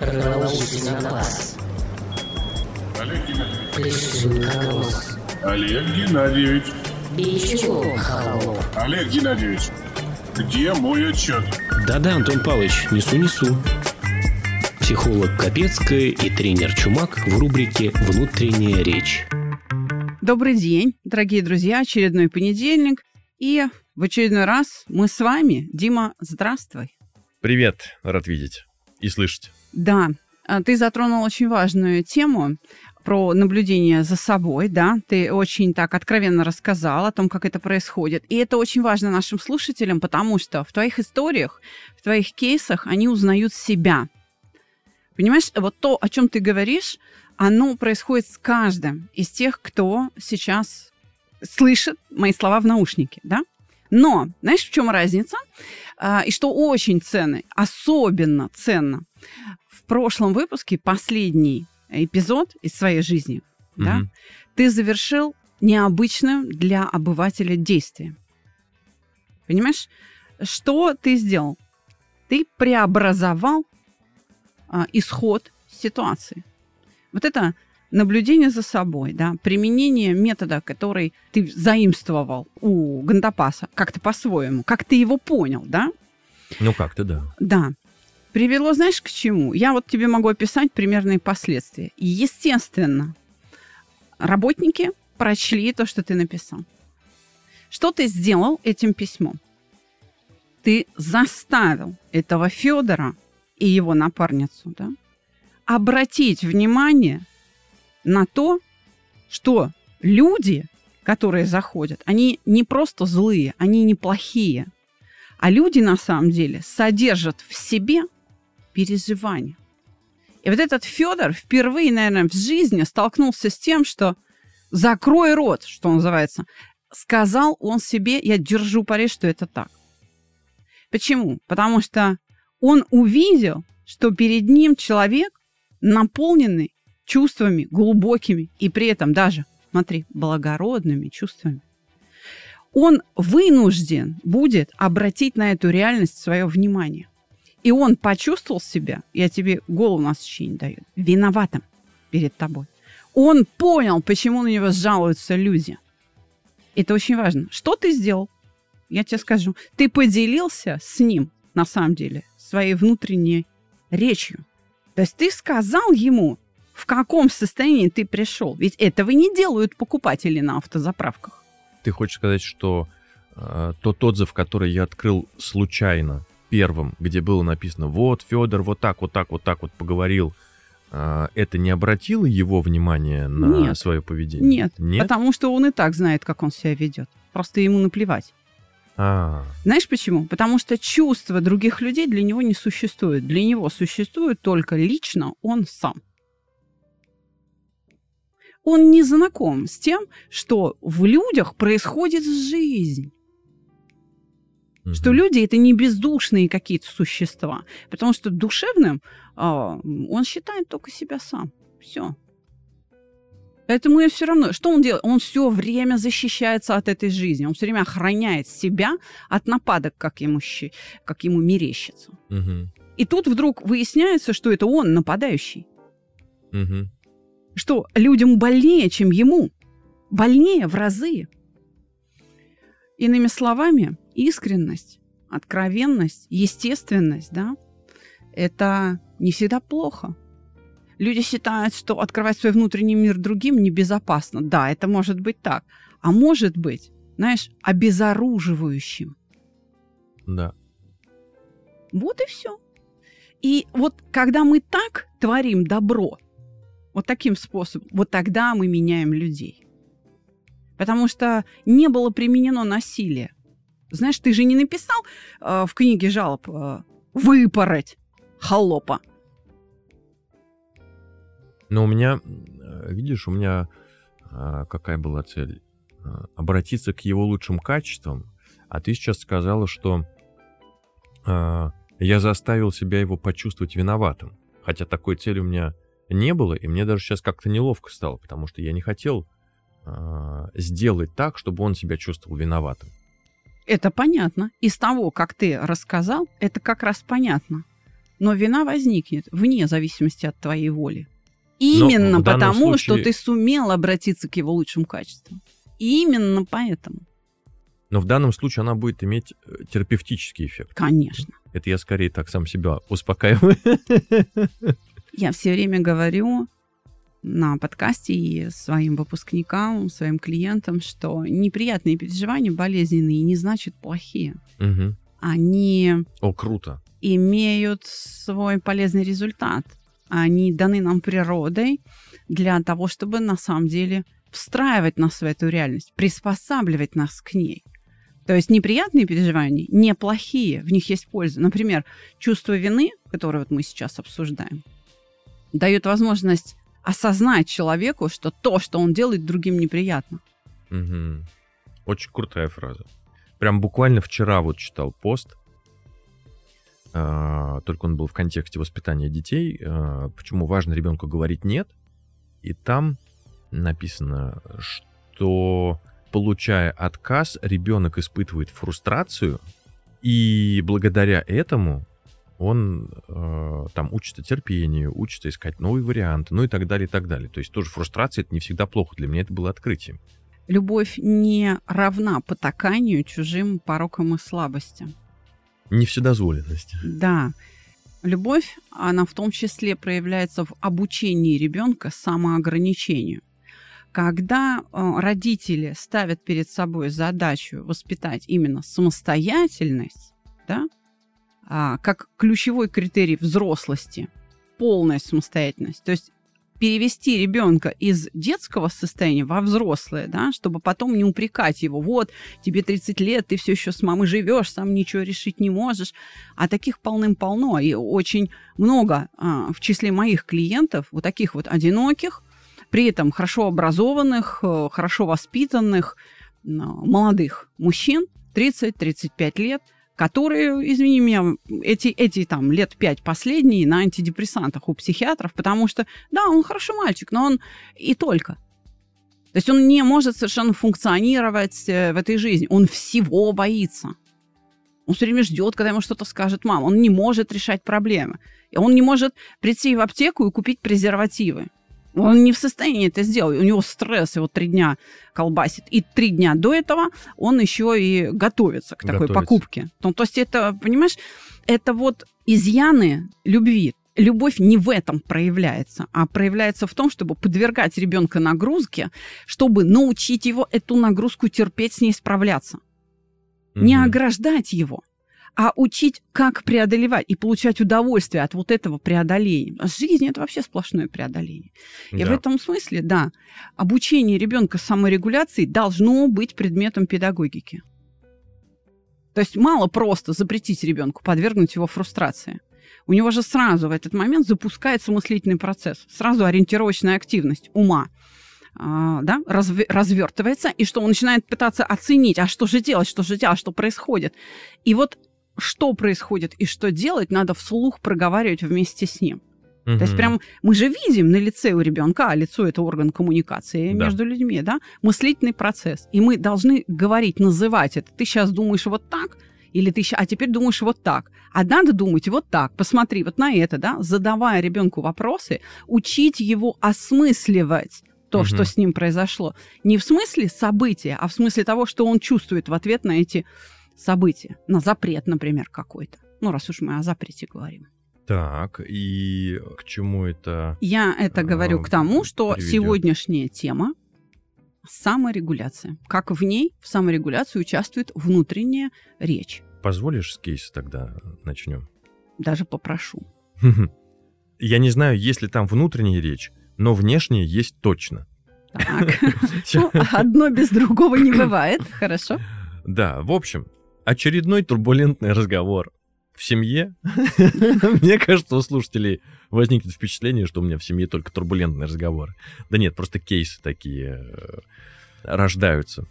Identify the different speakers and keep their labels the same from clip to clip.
Speaker 1: Олег Геннадьевич.
Speaker 2: Плешинконос.
Speaker 1: Олег Геннадьевич.
Speaker 2: Бичков холоп.
Speaker 1: Олег Геннадьевич. Где мой отчет?
Speaker 3: Да-да, Антон Павлович, несу-несу. Психолог Капецкая и тренер Чумак в рубрике «Внутренняя речь».
Speaker 4: Добрый день, дорогие друзья, очередной понедельник. И в очередной раз мы с вами. Дима, здравствуй.
Speaker 5: Привет, рад видеть и слышать.
Speaker 4: Да, а, ты затронул очень важную тему про наблюдение за собой, да, ты очень так откровенно рассказал о том, как это происходит. И это очень важно нашим слушателям, потому что в твоих историях, в твоих кейсах они узнают себя. Понимаешь, вот то, о чем ты говоришь, оно происходит с каждым из тех, кто сейчас слышит мои слова в наушнике, да? Но, знаешь, в чем разница? А, и что очень ценно, особенно ценно, прошлом выпуске, последний эпизод из своей жизни, да,
Speaker 5: Мгм.
Speaker 4: ты завершил необычным для обывателя действием. Понимаешь? Что ты сделал? Ты преобразовал а, исход ситуации. Вот это наблюдение за собой, да, применение метода, который ты заимствовал у Гандапаса, как-то по-своему, как ты его понял, да,
Speaker 5: Ну как-то да.
Speaker 4: да, привело, знаешь, к чему? Я вот тебе могу описать примерные последствия. Естественно, работники прочли то, что ты написал. Что ты сделал этим письмом? Ты заставил этого Федора и его напарницу, да, обратить внимание на то, что люди, которые заходят, они не просто злые, они не плохие, а люди на самом деле содержат в себе переживания. И вот этот Федор впервые, наверное, в жизни столкнулся с тем, что закрой рот, что называется. Сказал он себе, я держу пари, что это так. Почему? Потому что он увидел, что перед ним человек, наполненный чувствами глубокими и при этом даже, смотри, благородными чувствами. Он вынужден будет обратить на эту реальность свое внимание. И он почувствовал себя, я тебе голову на не даю, виноватым перед тобой. Он понял, почему на него жалуются люди. Это очень важно. Что ты сделал? Я тебе скажу. Ты поделился с ним, на самом деле, своей внутренней речью. То есть ты сказал ему, в каком состоянии ты пришел. Ведь этого не делают покупатели на автозаправках.
Speaker 5: Ты хочешь сказать, что э, тот отзыв, который я открыл случайно первым, где было написано «Вот, Федор вот так, вот так, вот так вот поговорил», э, это не обратило его внимание на
Speaker 4: Нет.
Speaker 5: свое поведение?
Speaker 4: Нет,
Speaker 5: Нет?
Speaker 4: потому что он и так знает, как он себя ведет. Просто ему наплевать.
Speaker 5: А,
Speaker 4: Знаешь почему? Потому что чувства других людей для него не существуют. Для него существует только лично он сам. Он не знаком с тем, что в людях происходит жизнь.
Speaker 5: Мгм.
Speaker 4: Что люди это не бездушные какие-то существа. Потому что душевным а, он считает только себя сам. Все. Поэтому и все равно, что он делает? Он все время защищается от этой жизни. Он все время охраняет себя от нападок, как ему, щи- как ему мерещится.
Speaker 5: Мгм.
Speaker 4: И тут вдруг выясняется, что это он нападающий.
Speaker 5: Мгм.
Speaker 4: Что людям больнее, чем ему. Больнее в разы. Иными словами, искренность, откровенность, естественность, да, это не всегда плохо. Люди считают, что открывать свой внутренний мир другим небезопасно. Да, это может быть так. А может быть, знаешь, обезоруживающим.
Speaker 5: Да.
Speaker 4: Вот и все. И вот когда мы так творим добро, вот таким способом, вот тогда мы меняем людей. Потому что не было применено насилие. Знаешь, ты же не написал э, в книге жалоб э, выпороть холопа.
Speaker 5: Но у меня, э, видишь, у меня а, какая была цель? А, Обратиться к его лучшим качествам. А ты сейчас сказала, что а, я заставил себя его почувствовать виноватым. Хотя такой цели у меня не было, и мне даже сейчас как-то неловко стало, потому что я не хотел а, сделать так, чтобы он себя чувствовал виноватым.
Speaker 4: Это понятно. Из того, как ты рассказал, это как раз понятно. Но вина возникнет вне зависимости от твоей воли. Именно потому, что
Speaker 5: случае-
Speaker 4: ты сумел обратиться к его лучшим качествам. Именно поэтому.
Speaker 5: Но в данном случае она будет иметь э, терапевтический эффект.
Speaker 4: Конечно.
Speaker 5: Это я скорее так сам себя успокаиваю.
Speaker 4: Я все время говорю на подкасте и своим выпускникам, своим клиентам, что неприятные переживания, болезненные, не значит плохие.
Speaker 5: Мгм.
Speaker 4: Они
Speaker 5: О, круто.
Speaker 4: имеют свой полезный результат. Они даны нам природой для того, чтобы на самом деле встраивать нас в эту реальность, приспосабливать нас к ней. То есть неприятные переживания неплохие, в них есть польза. Например, чувство вины, которое вот мы сейчас обсуждаем, дает возможность осознать человеку, что то, что он делает, другим неприятно.
Speaker 5: Мгм. Очень крутая фраза. Прям буквально вчера вот читал пост, а, только он был в контексте воспитания детей, а, почему важно ребенку говорить нет. И там написано, что получая отказ, ребенок испытывает фрустрацию, и благодаря этому он э, там учится терпению, учится искать новые варианты, ну и так далее, и так далее. То есть тоже фрустрация это не всегда плохо. Для меня это было открытием.
Speaker 4: Любовь не равна потаканию чужим порокам и слабостям.
Speaker 5: Не вседозволенность.
Speaker 4: Да. Любовь, она в том числе проявляется в обучении ребенка самоограничению. Когда э, родители ставят перед собой задачу воспитать именно самостоятельность, да, а, как ключевой критерий взрослости, полная самостоятельность, то есть перевести ребенка из детского состояния во взрослое, да, чтобы потом не упрекать его, вот, тебе 30 лет, ты все еще с мамой живешь, сам ничего решить не можешь. А таких полным-полно, и очень много а, в числе моих клиентов, вот таких вот одиноких, при этом хорошо образованных, э, хорошо воспитанных, молодых мужчин, 30-35 лет, которые, извини меня, эти, эти там лет пять последние на антидепрессантах у психиатров, потому что, да, он хороший мальчик, но он и только. То есть он не может совершенно функционировать э, в этой жизни. Он всего боится. Он все время ждет, когда ему что-то скажет мама. Он не может решать проблемы. Он не может прийти в аптеку и купить презервативы. Он не в состоянии это сделать. У него стресс, его три дня колбасит. И три дня до этого он еще и готовится к такой
Speaker 5: Готовится.
Speaker 4: покупке. Ну, то есть это, понимаешь, это вот изъяны любви. Любовь не в этом проявляется, а проявляется в том, чтобы подвергать ребенка нагрузке, чтобы научить его эту нагрузку терпеть, с ней справляться. Не
Speaker 5: Мгм.
Speaker 4: ограждать его, а учить, как преодолевать и получать удовольствие от вот этого преодоления. А Жизнь это вообще сплошное преодоление. И в
Speaker 5: Да.
Speaker 4: этом смысле, да, обучение ребенка саморегуляции должно быть предметом педагогики. То есть мало просто запретить ребенку, подвергнуть его фрустрации. У него же сразу в этот момент запускается мыслительный процесс, сразу ориентировочная активность ума а, да, разве- развертывается, и что он начинает пытаться оценить, а что же делать, что же делать, что происходит. И вот что происходит и что делать, надо вслух проговаривать вместе с ним. То есть прям мы же видим на лице у ребенка, а лицо это орган коммуникации
Speaker 5: Да.
Speaker 4: между людьми, да, мыслительный процесс. И мы должны говорить, называть это. Ты сейчас думаешь вот так, или ты ща- а теперь думаешь вот так. А надо думать вот так. Посмотри вот на это, да, задавая ребенку вопросы, учить его осмысливать то,
Speaker 5: Мгм.
Speaker 4: что с ним произошло. Не в смысле события, а в смысле того, что он чувствует в ответ на эти события. На запрет, например, какой-то. Ну, раз уж мы о запрете говорим.
Speaker 5: Так, и к чему это?
Speaker 4: Я это говорю
Speaker 5: А,
Speaker 4: к тому, что
Speaker 5: приведёт.
Speaker 4: сегодняшняя тема саморегуляция. Как в ней, в саморегуляции участвует внутренняя речь.
Speaker 5: Позволишь с кейса тогда начнем?
Speaker 4: Даже попрошу.
Speaker 5: Я не знаю, есть ли там внутренняя речь, но внешняя есть точно.
Speaker 4: Так. Ну, одно без другого не бывает. Хорошо.
Speaker 5: Да, в общем, очередной турбулентный разговор в семье. Мне кажется, у слушателей возникнет впечатление, что у меня в семье только турбулентные разговоры. Да нет, просто кейсы такие э, рождаются.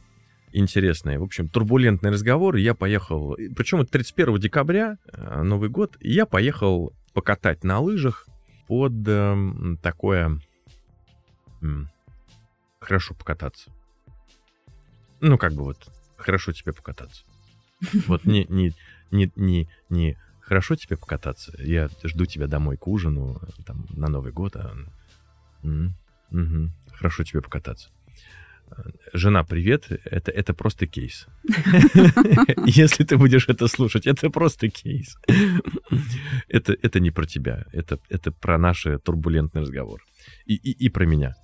Speaker 5: Интересные. В общем, турбулентный разговор. Я поехал, причем это 31 декабря, э, Новый год, я поехал покатать на лыжах под эм, такое... Хорошо покататься. Ну, как бы вот, хорошо тебе покататься. Вот не, не, не, не, не хорошо тебе покататься? Я жду тебя домой к ужину, там, на Новый год. А... «М, мгм, Хорошо тебе покататься. Жена, привет, это, это просто кейс. Если ты будешь это слушать, это просто кейс. Это, это не про тебя, это, это про наш турбулентный разговор. И, и, и про меня.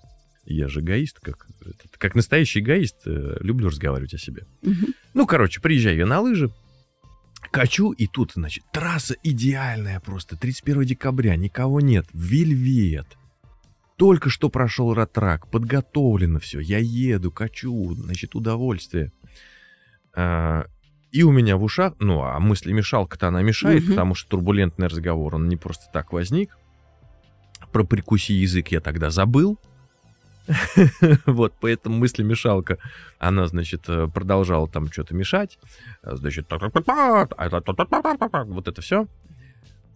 Speaker 5: Я же эгоист, как, как настоящий эгоист, э, люблю разговаривать о себе. Ну, короче, приезжаю я на лыжи, качу, и тут, значит, трасса идеальная просто. 31 декабря, никого нет. Вельвет. Только что прошел ратрак, подготовлено все. Я еду, качу, значит, удовольствие. А, и у меня в ушах, ну, а мыслемешалка-то она мешает,
Speaker 4: Мгм.
Speaker 5: потому что турбулентный разговор, он не просто так возник. Про прикуси язык я тогда забыл. Вот, поэтому мыслемешалка, она, значит, э, продолжала там что-то мешать. Значит, вот это все.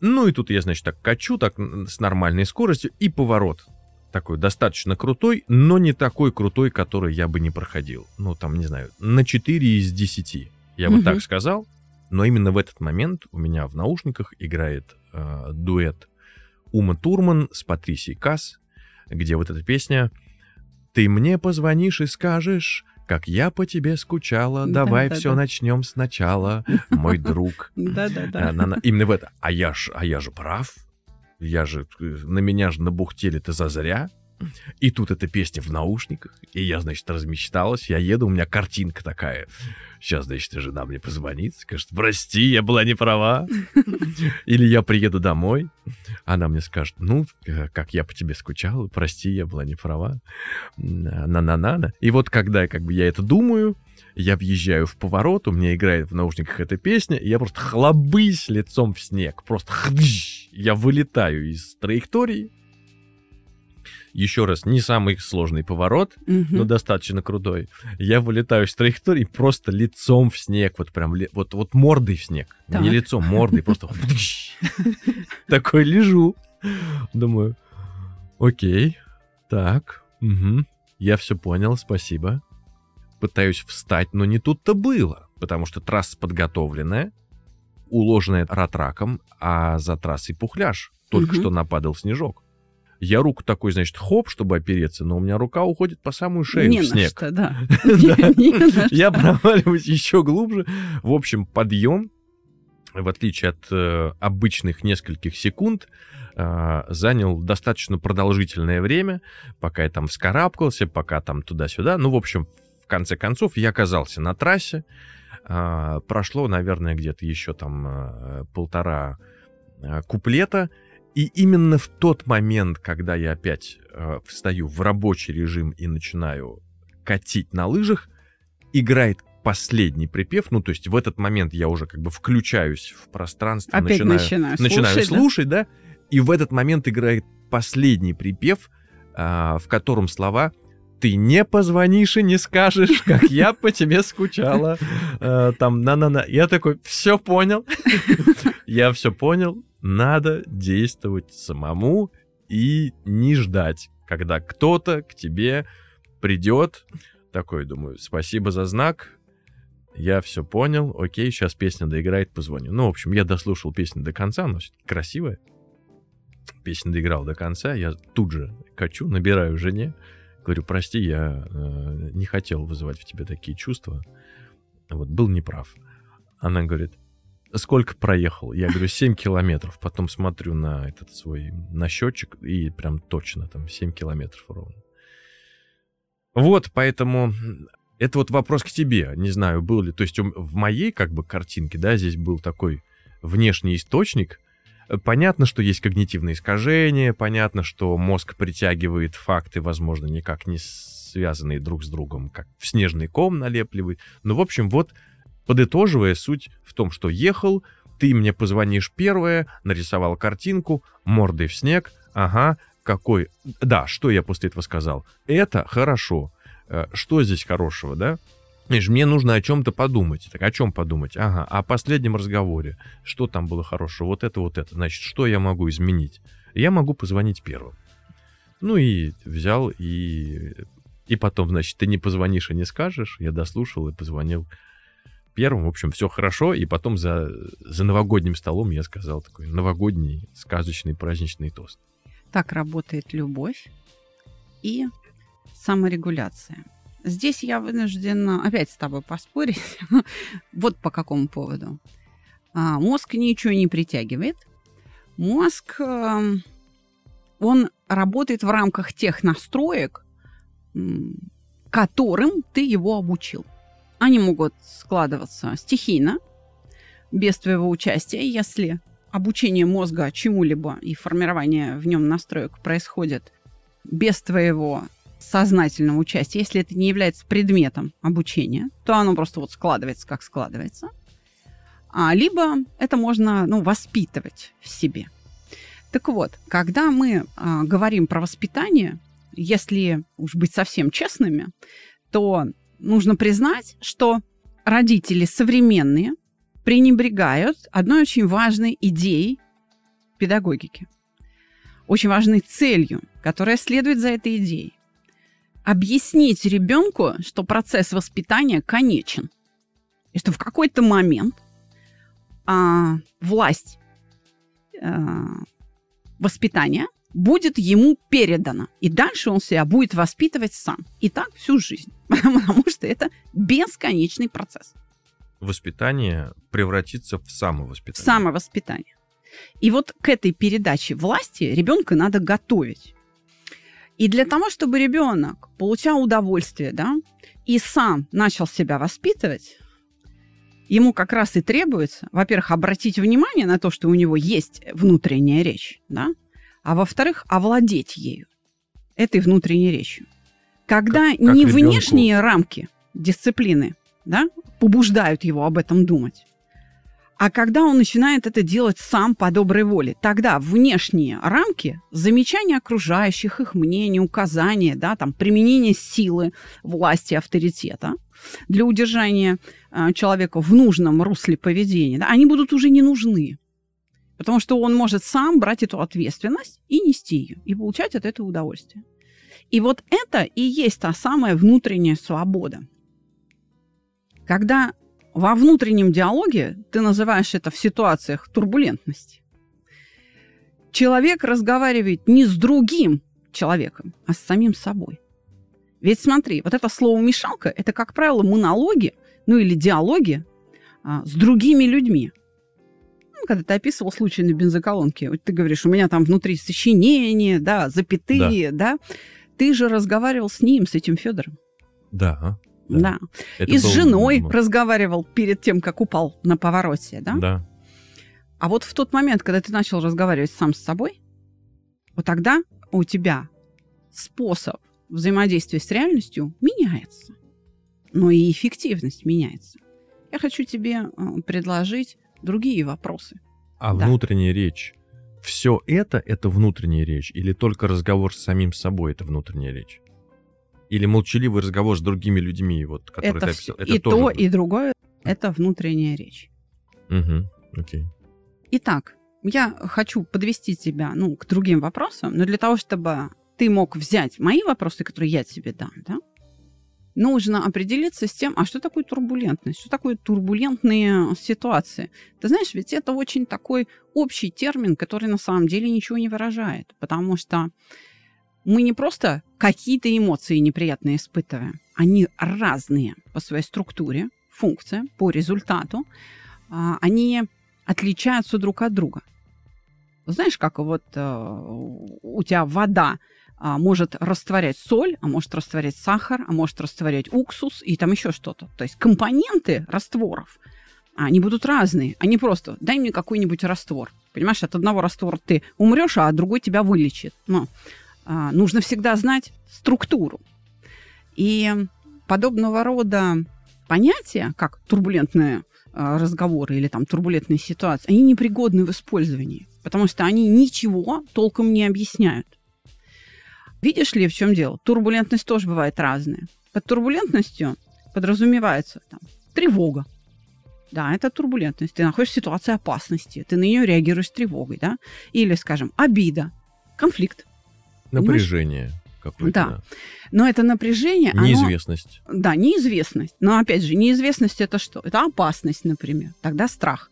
Speaker 5: Ну и тут я, значит, так качу, так с нормальной скоростью, и поворот. Такой достаточно крутой, но не такой крутой, который я бы не проходил. Ну, там, не знаю, на 4 из 10. Я бы так сказал. Но именно в этот момент у меня в наушниках играет э, дуэт Ума Турман с Патрисией Касс, где вот эта песня «Ты мне позвонишь и скажешь, как я по тебе скучала, давай
Speaker 4: Да-да-да.
Speaker 5: все начнем сначала, мой друг».
Speaker 4: Да-да-да.
Speaker 5: На- именно в это. А я ж, а я же прав. Я же, э, на меня же набухтели-то зазря. И тут эта песня в наушниках. И я, значит, размечталась. Я еду, у меня картинка такая. Сейчас, значит, жена мне позвонит, скажет, прости, я была не права. Или я приеду домой. Она мне скажет, ну, э, как я по тебе скучала, прости, я была не права. На-на-на-на. И вот когда как бы я это думаю, я въезжаю в поворот, у меня играет в наушниках эта песня, и я просто хлобысь лицом в снег. Просто хдыщ. я вылетаю из траектории. Еще раз, не самый сложный поворот,
Speaker 4: Мгм.
Speaker 5: но достаточно крутой. Я вылетаю из траектории просто лицом в снег, вот прям вот, вот мордой в снег. Не
Speaker 4: Так.
Speaker 5: лицом, мордой, просто такой лежу. Думаю, окей, так, я все понял, спасибо. Пытаюсь встать, но не тут-то было, потому что трасса подготовленная, уложенная ратраком, а за трассой пухляж. Только
Speaker 4: Мгм.
Speaker 5: что нападал снежок. Я руку такой, значит, хоп, чтобы опереться, но у меня рука уходит по самую шею
Speaker 4: Не
Speaker 5: в снег.
Speaker 4: что, да.
Speaker 5: Я проваливаюсь еще глубже. В общем, подъем, в отличие от э, обычных нескольких секунд, э, занял достаточно продолжительное время, пока я там вскарабкался, пока там туда-сюда. Ну, в общем, в конце концов, я оказался на трассе. А, прошло, наверное, где-то еще там э, полтора э, куплета. И именно в тот момент, когда я опять э, встаю в рабочий режим и начинаю катить на лыжах, играет последний припев. Ну, то есть в этот момент я уже как бы включаюсь в пространство,
Speaker 4: Опять
Speaker 5: начинаю,
Speaker 4: начинаю
Speaker 5: начинаю
Speaker 4: слушать, да?
Speaker 5: слушать, да? И в этот момент играет последний припев, а, в котором слова ты не позвонишь и не скажешь, как я по тебе скучала. А, Там, на-на-на. Я такой, все понял. Я все понял. Надо действовать самому и не ждать, когда кто-то к тебе придет. Такой, думаю, спасибо за знак. Я все понял. Окей, сейчас песня доиграет, позвоню. Ну, в общем, я дослушал песню до конца, она красивая. Песню доиграл до конца. Я тут же качу, набираю жене. Говорю, прости, я э, не хотел вызывать в тебе такие чувства. Вот, был неправ. Она говорит, сколько проехал? Я говорю, 7 километров. Потом смотрю на этот свой, на счетчик, и прям точно там 7 километров ровно. Вот, поэтому это вот вопрос к тебе. Не знаю, был ли... То есть в моей как бы картинке, да, здесь был такой внешний источник. Понятно, что есть когнитивные искажения, понятно, что мозг притягивает факты, возможно, никак не связанные друг с другом, как в снежный ком налепливает. Ну, в общем, вот подытоживая, суть в том, что ехал, ты мне позвонишь первое, нарисовал картинку, мордой в снег, ага, какой... Да, что я после этого сказал? Это хорошо. Э, Что здесь хорошего, да? Знаешь, мне нужно о чем-то подумать. Так о чем подумать? Ага, о последнем разговоре. Что там было хорошего? Вот это, вот это. Значит, что я могу изменить? Я могу позвонить первым. Ну и взял и... И потом, значит, ты не позвонишь и не скажешь. Я дослушал и позвонил первым, в общем, все хорошо, и потом за, за новогодним столом я сказал такой новогодний, сказочный, праздничный тост.
Speaker 4: Так работает любовь и саморегуляция. Здесь я вынуждена опять с тобой поспорить. вот по какому поводу. А, мозг ничего не притягивает. Мозг, э, он работает в рамках тех настроек, которым ты его обучил. Они могут складываться стихийно, без твоего участия, если обучение мозга чему-либо и формирование в нем настроек происходит без твоего сознательного участия, если это не является предметом обучения, то оно просто вот складывается, как складывается. А, либо это можно ну, воспитывать в себе. Так вот, когда мы а, говорим про воспитание, если уж быть совсем честными, то нужно признать, что родители современные пренебрегают одной очень важной идеей педагогики, очень важной целью, которая следует за этой идеей. Объяснить ребенку, что процесс воспитания конечен. И что в какой-то момент а, власть а, воспитания будет ему передана. И дальше он себя будет воспитывать сам. И так всю жизнь. Потому что это бесконечный процесс.
Speaker 5: Воспитание превратится в самовоспитание.
Speaker 4: Самовоспитание. И вот к этой передаче власти ребенка надо готовить. И для того, чтобы ребенок получал удовольствие, да, и сам начал себя воспитывать, ему как раз и требуется, во-первых, обратить внимание на то, что у него есть внутренняя речь, да, а во-вторых, овладеть ею, этой внутренней речью. Когда
Speaker 5: Как- как
Speaker 4: не
Speaker 5: ребенку.
Speaker 4: внешние рамки дисциплины да, побуждают его об этом думать, а когда он начинает это делать сам по доброй воле, тогда внешние рамки, замечания окружающих, их мнения, указания, да, там, применение силы, власти, авторитета для удержания э, человека в нужном русле поведения, да, они будут уже не нужны. Потому что он может сам брать эту ответственность и нести ее, и получать от этого удовольствие. И вот это и есть та самая внутренняя свобода. Когда во внутреннем диалоге ты называешь это в ситуациях турбулентности. Человек разговаривает не с другим человеком, а с самим собой. Ведь смотри, вот это слово «мешалка» – это, как правило, монологи, ну или диалоги а, с другими людьми. Ну, когда ты описывал случай на бензоколонке, вот ты говоришь, у меня там внутри сочинение, да, запятые, да. Ты же разговаривал с ним, с этим Федором.
Speaker 5: Да.
Speaker 4: Да.
Speaker 5: Да. Это
Speaker 4: И с женой
Speaker 5: м,
Speaker 4: разговаривал перед тем, как упал на повороте, да?
Speaker 5: Да.
Speaker 4: А вот в тот момент, когда ты начал разговаривать сам с собой, вот тогда у тебя способ взаимодействия с реальностью меняется. Но и эффективность меняется. Я хочу тебе э, предложить другие вопросы.
Speaker 5: А
Speaker 4: Да.
Speaker 5: внутренняя речь. Все это это внутренняя речь, или только разговор с самим собой это внутренняя речь? Или молчаливый разговор с другими людьми, вот, который
Speaker 4: Это
Speaker 5: ты описал?
Speaker 4: и
Speaker 5: тоже
Speaker 4: то, и другое – это внутренняя речь.
Speaker 5: Мгм, окей.
Speaker 4: Итак, я хочу подвести тебя ну, к другим вопросам, но для того, чтобы ты мог взять мои вопросы, которые я тебе дам, да, нужно определиться с тем, а что такое турбулентность, что такое турбулентные ситуации. Ты знаешь, ведь это очень такой общий термин, который на самом деле ничего не выражает, потому что мы не просто какие-то эмоции неприятные испытываем, они разные по своей структуре, функция, по результату, а, они отличаются друг от друга. Знаешь, как вот э, у тебя вода а, может растворять соль, а может растворять сахар, а может растворять уксус и там еще что-то. То есть компоненты растворов, они будут разные. Они просто дай мне какой-нибудь раствор. Понимаешь, от одного раствора ты умрешь, а другой тебя вылечит. Но а, нужно всегда знать структуру. И подобного рода понятия, как турбулентные а, разговоры или там турбулентные ситуации, они непригодны в использовании, потому что они ничего толком не объясняют. Видишь ли, в чем дело? Турбулентность тоже бывает разная. Под турбулентностью подразумевается там, тревога. Да, это турбулентность. Ты находишься в ситуации опасности, ты на нее реагируешь с тревогой, да? Или, скажем, обида, конфликт.
Speaker 5: Напряжение. какой-то.
Speaker 4: Да. Но это напряжение, оно-
Speaker 5: Неизвестность.
Speaker 4: Да, неизвестность. Но опять же, неизвестность это что? Это опасность, например. Тогда страх.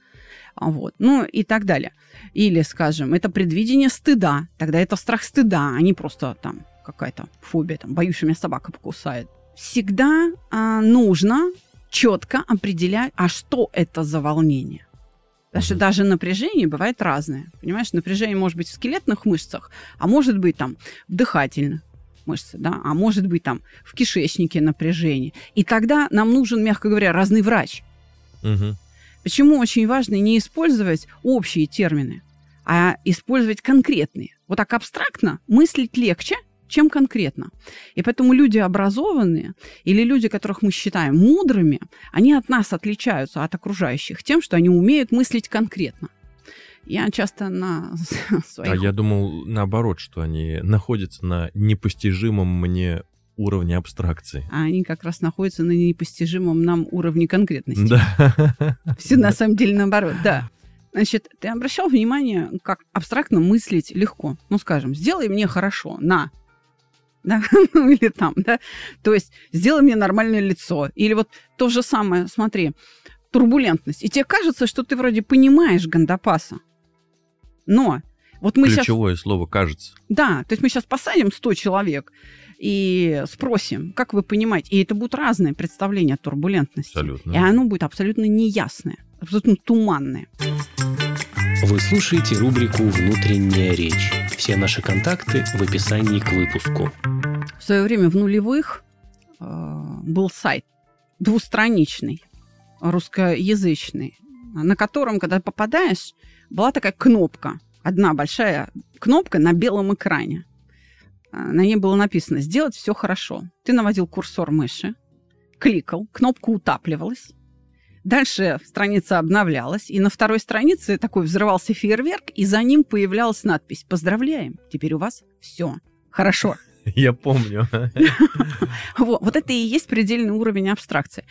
Speaker 4: Вот. Ну и так далее. Или, скажем, это предвидение стыда. Тогда это страх стыда, а не просто там какая-то фобия, там, боюсь, что меня собака покусает. Всегда а, нужно четко определять, а что это за волнение. Потому что даже напряжение бывает разное. Понимаешь, напряжение может быть в скелетных мышцах, а может быть там в дыхательных мышцы, да, а может быть там в кишечнике напряжение. И тогда нам нужен, мягко говоря, разный врач.
Speaker 5: Мгм.
Speaker 4: Почему очень важно не использовать общие термины, а использовать конкретные. Вот так абстрактно мыслить легче, чем конкретно. И поэтому люди образованные или люди, которых мы считаем мудрыми, они от нас отличаются от окружающих тем, что они умеют мыслить конкретно. Я часто на своих...
Speaker 5: А я думал наоборот, что они находятся на непостижимом мне уровне абстракции.
Speaker 4: А они как раз находятся на непостижимом нам уровне конкретности.
Speaker 5: Да.
Speaker 4: Все на самом деле наоборот, да. Значит, ты обращал внимание, как абстрактно мыслить легко. Ну, скажем, сделай мне хорошо, на. Да? Ну, или там, да. То есть, сделай мне нормальное лицо. Или вот то же самое, смотри, турбулентность. И тебе кажется, что ты вроде понимаешь Гандапаса. Но вот мы сейчас...
Speaker 5: Ключевое слово кажется.
Speaker 4: Да, то есть мы сейчас посадим 100 человек и спросим, как вы понимаете, и это будут разные представления о турбулентности.
Speaker 5: Абсолютно.
Speaker 4: И оно будет абсолютно неясное, абсолютно туманное.
Speaker 3: Вы слушаете рубрику «Внутренняя речь». Все наши контакты в описании к выпуску.
Speaker 4: В свое время в нулевых э, был сайт двустраничный, русскоязычный, на котором, когда попадаешь, была такая кнопка, одна большая кнопка на белом экране. А, На ней было написано «Сделать все хорошо». Ты наводил курсор мыши, кликал, кнопка утапливалась. Дальше страница обновлялась, и на второй странице такой взрывался фейерверк, и за ним появлялась надпись «Поздравляем, теперь у вас все хорошо».
Speaker 5: Я помню.
Speaker 4: Вот, это и есть предельный уровень абстракции.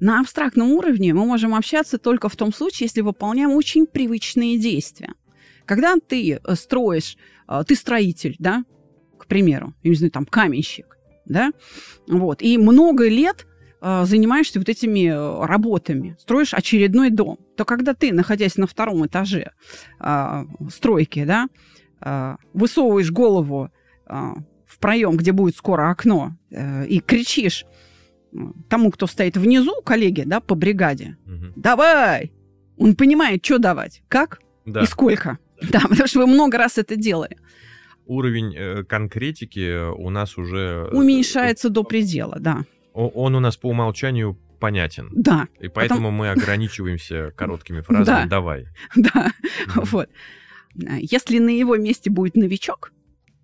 Speaker 4: На абстрактном уровне мы можем общаться только в том случае, если выполняем очень привычные действия. Когда ты э, строишь, э, ты строитель, да, к примеру, я не знаю, там каменщик, да, вот, и много лет э, занимаешься вот этими э, работами, строишь очередной дом, то когда ты, находясь на втором этаже э, стройки, да, э, высовываешь голову э, в проем, где будет скоро окно, э, и кричишь э, тому, кто стоит внизу, коллеге, да, по бригаде,
Speaker 5: Мгм.
Speaker 4: давай! Он понимает, что давать, как
Speaker 5: Да.
Speaker 4: и сколько. Да, потому что вы много раз это делали.
Speaker 5: Уровень э, конкретики у нас уже... э,
Speaker 4: Уменьшается до предела, да.
Speaker 5: Он у нас по умолчанию понятен.
Speaker 4: Да,
Speaker 5: И поэтому мы ограничиваемся короткими фразами
Speaker 4: Да.
Speaker 5: «давай».
Speaker 4: да, вот. Если на его месте будет новичок,